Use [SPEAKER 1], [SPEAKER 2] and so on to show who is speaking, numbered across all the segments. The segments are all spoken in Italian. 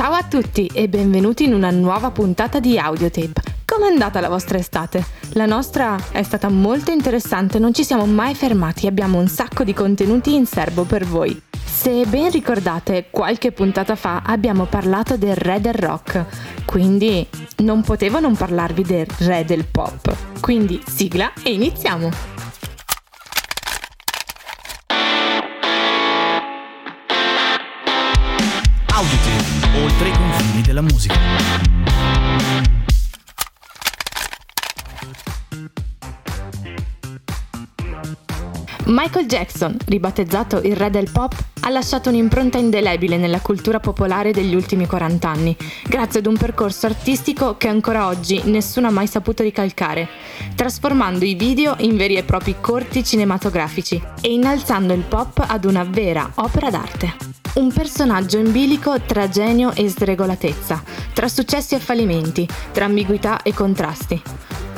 [SPEAKER 1] Ciao a tutti e benvenuti in una nuova puntata di Audiotape. Com'è andata la vostra estate? La nostra è stata molto interessante, non ci siamo mai fermati, abbiamo un sacco di contenuti in serbo per voi. Se ben ricordate, qualche puntata fa abbiamo parlato del re del rock, quindi non potevo non parlarvi del re del pop. Quindi sigla e iniziamo!
[SPEAKER 2] Audite, oltre i confini della musica.
[SPEAKER 1] Michael Jackson, ribattezzato il re del pop, ha lasciato un'impronta indelebile nella cultura popolare degli ultimi 40 anni, grazie ad un percorso artistico che ancora oggi nessuno ha mai saputo ricalcare, trasformando i video in veri e propri corti cinematografici e innalzando il pop ad una vera opera d'arte. Un personaggio in bilico tra genio e sregolatezza, tra successi e fallimenti, tra ambiguità e contrasti.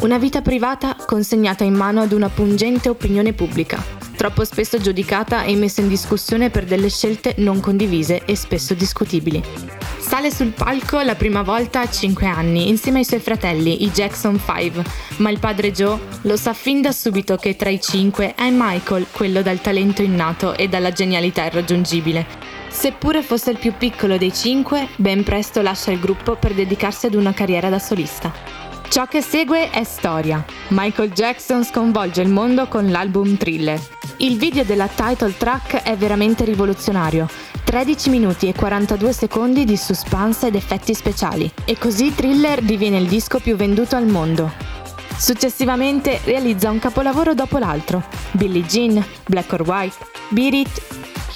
[SPEAKER 1] Una vita privata consegnata in mano ad una pungente opinione pubblica, troppo spesso giudicata e messa in discussione per delle scelte non condivise e spesso discutibili. Sale sul palco la prima volta a 5 anni insieme ai suoi fratelli, i Jackson 5, ma il padre Joe lo sa fin da subito che tra i cinque è Michael quello dal talento innato e dalla genialità irraggiungibile. Seppure fosse il più piccolo dei cinque, ben presto lascia il gruppo per dedicarsi ad una carriera da solista. Ciò che segue è storia. Michael Jackson sconvolge il mondo con l'album Thriller. Il video della title track è veramente rivoluzionario. 13 minuti e 42 secondi di suspense ed effetti speciali. E così Thriller diviene il disco più venduto al mondo. Successivamente realizza un capolavoro dopo l'altro. Billie Jean, Black or White, Beat It,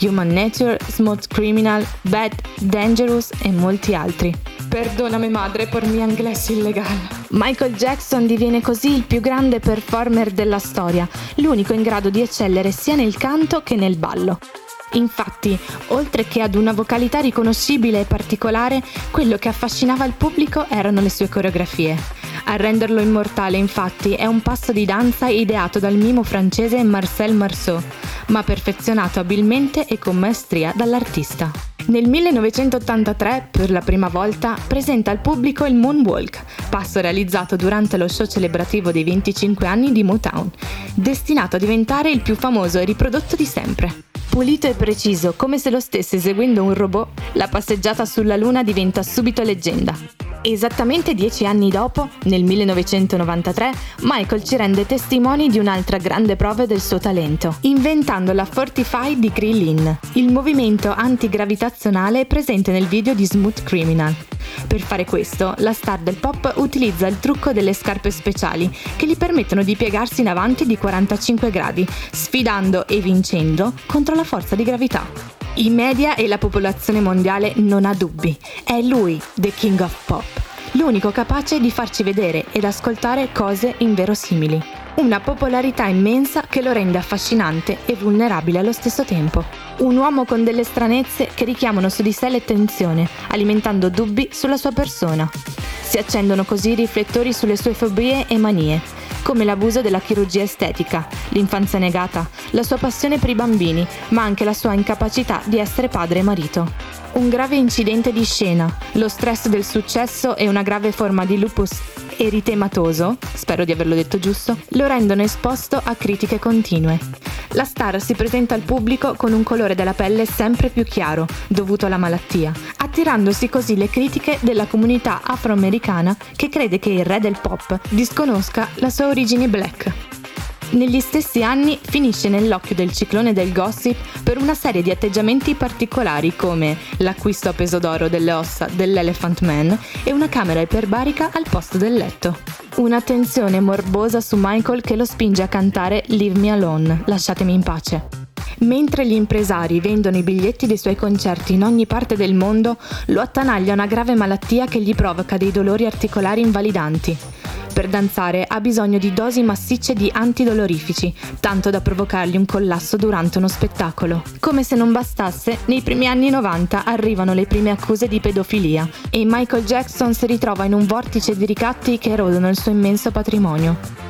[SPEAKER 1] Human Nature, Smooth Criminal, Bad, Dangerous e molti altri. Perdonami madre per mio inglese illegale. Michael Jackson diviene così il più grande performer della storia, l'unico in grado di eccellere sia nel canto che nel ballo. Infatti, oltre che ad una vocalità riconoscibile e particolare, quello che affascinava il pubblico erano le sue coreografie. A renderlo immortale, infatti, è un passo di danza ideato dal mimo francese Marcel Marceau, ma perfezionato abilmente e con maestria dall'artista. Nel 1983, per la prima volta, presenta al pubblico il Moonwalk, passo realizzato durante lo show celebrativo dei 25 anni di Motown, destinato a diventare il più famoso e riprodotto di sempre. Pulito e preciso, come se lo stesse eseguendo un robot, la passeggiata sulla Luna diventa subito leggenda. Esattamente dieci anni dopo, nel 1993, Michael ci rende testimoni di un'altra grande prova del suo talento, inventando la Fortify di Krillin, il movimento antigravitazionale presente nel video di Smooth Criminal. Per fare questo, la star del pop utilizza il trucco delle scarpe speciali che gli permettono di piegarsi in avanti di 45 gradi, sfidando e vincendo contro la forza di gravità. I media e la popolazione mondiale non ha dubbi. È lui, The King of Pop, l'unico capace di farci vedere ed ascoltare cose inverosimili. Una popolarità immensa che lo rende affascinante e vulnerabile allo stesso tempo. Un uomo con delle stranezze che richiamano su di sé l'attenzione, alimentando dubbi sulla sua persona. Si accendono così riflettori sulle sue fobie e manie, come l'abuso della chirurgia estetica, l'infanzia negata, la sua passione per i bambini, ma anche la sua incapacità di essere padre e marito. Un grave incidente di scena, lo stress del successo e una grave forma di lupus eritematoso, spero di averlo detto giusto, lo rendono esposto a critiche continue. La star si presenta al pubblico con un colore della pelle sempre più chiaro, dovuto alla malattia, attirandosi così le critiche della comunità afroamericana che crede che il re del pop disconosca la sua origine black. Negli stessi anni finisce nell'occhio del ciclone del gossip per una serie di atteggiamenti particolari come l'acquisto a peso d'oro delle ossa dell'Elephant Man e una camera iperbarica al posto del letto. Un'attenzione morbosa su Michael che lo spinge a cantare Leave Me Alone, lasciatemi in pace. Mentre gli impresari vendono i biglietti dei suoi concerti in ogni parte del mondo, lo attanaglia una grave malattia che gli provoca dei dolori articolari invalidanti per danzare ha bisogno di dosi massicce di antidolorifici, tanto da provocargli un collasso durante uno spettacolo. Come se non bastasse, nei primi anni 90 arrivano le prime accuse di pedofilia e Michael Jackson si ritrova in un vortice di ricatti che erodono il suo immenso patrimonio.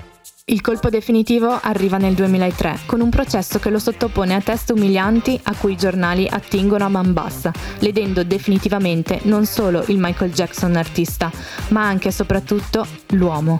[SPEAKER 1] Il colpo definitivo arriva nel 2003 con un processo che lo sottopone a test umilianti a cui i giornali attingono a man bassa, ledendo definitivamente non solo il Michael Jackson artista, ma anche e soprattutto l'uomo.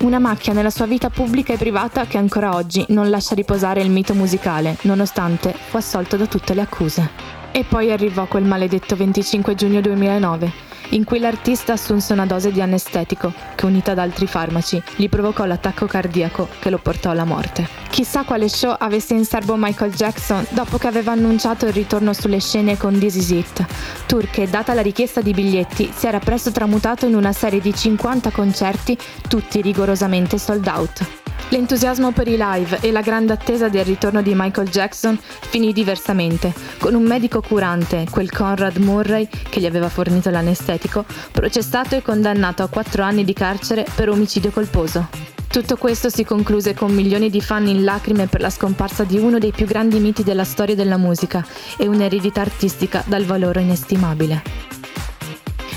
[SPEAKER 1] Una macchia nella sua vita pubblica e privata che ancora oggi non lascia riposare il mito musicale, nonostante fu assolto da tutte le accuse. E poi arrivò quel maledetto 25 giugno 2009 in cui l'artista assunse una dose di anestetico che unita ad altri farmaci gli provocò l'attacco cardiaco che lo portò alla morte. Chissà quale show avesse in serbo Michael Jackson dopo che aveva annunciato il ritorno sulle scene con This Is It, tour che data la richiesta di biglietti si era presto tramutato in una serie di 50 concerti tutti rigorosamente sold out. L'entusiasmo per i live e la grande attesa del ritorno di Michael Jackson finì diversamente, con un medico curante, quel Conrad Murray, che gli aveva fornito l'anestetico, processato e condannato a quattro anni di carcere per omicidio colposo. Tutto questo si concluse con milioni di fan in lacrime per la scomparsa di uno dei più grandi miti della storia della musica e un'eredità artistica dal valore inestimabile.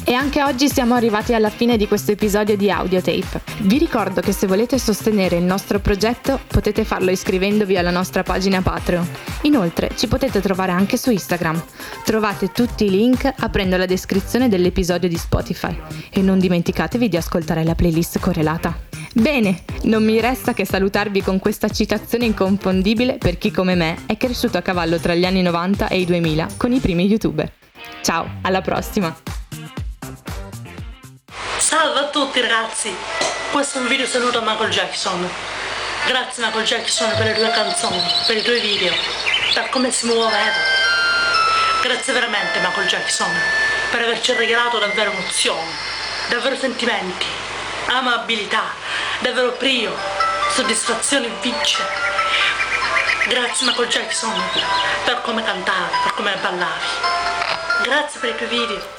[SPEAKER 1] E anche oggi siamo arrivati alla fine di questo episodio di Audiotape. Vi ricordo che se volete sostenere il nostro progetto potete farlo iscrivendovi alla nostra pagina Patreon. Inoltre ci potete trovare anche su Instagram. Trovate tutti i link aprendo la descrizione dell'episodio di Spotify. E non dimenticatevi di ascoltare la playlist correlata. Bene, non mi resta che salutarvi con questa citazione inconfondibile per chi come me è cresciuto a cavallo tra gli anni 90 e i 2000 con i primi youtuber. Ciao, alla prossima!
[SPEAKER 3] Salve a tutti ragazzi, questo è un video saluto a Michael Jackson. Grazie Michael Jackson per le tue canzoni, per i tuoi video, per come si muoveva. Grazie veramente Michael Jackson per averci regalato davvero emozioni, davvero sentimenti, amabilità, davvero brio, soddisfazione e vince. Grazie Michael Jackson per come cantavi, per come ballavi. Grazie per i tuoi video.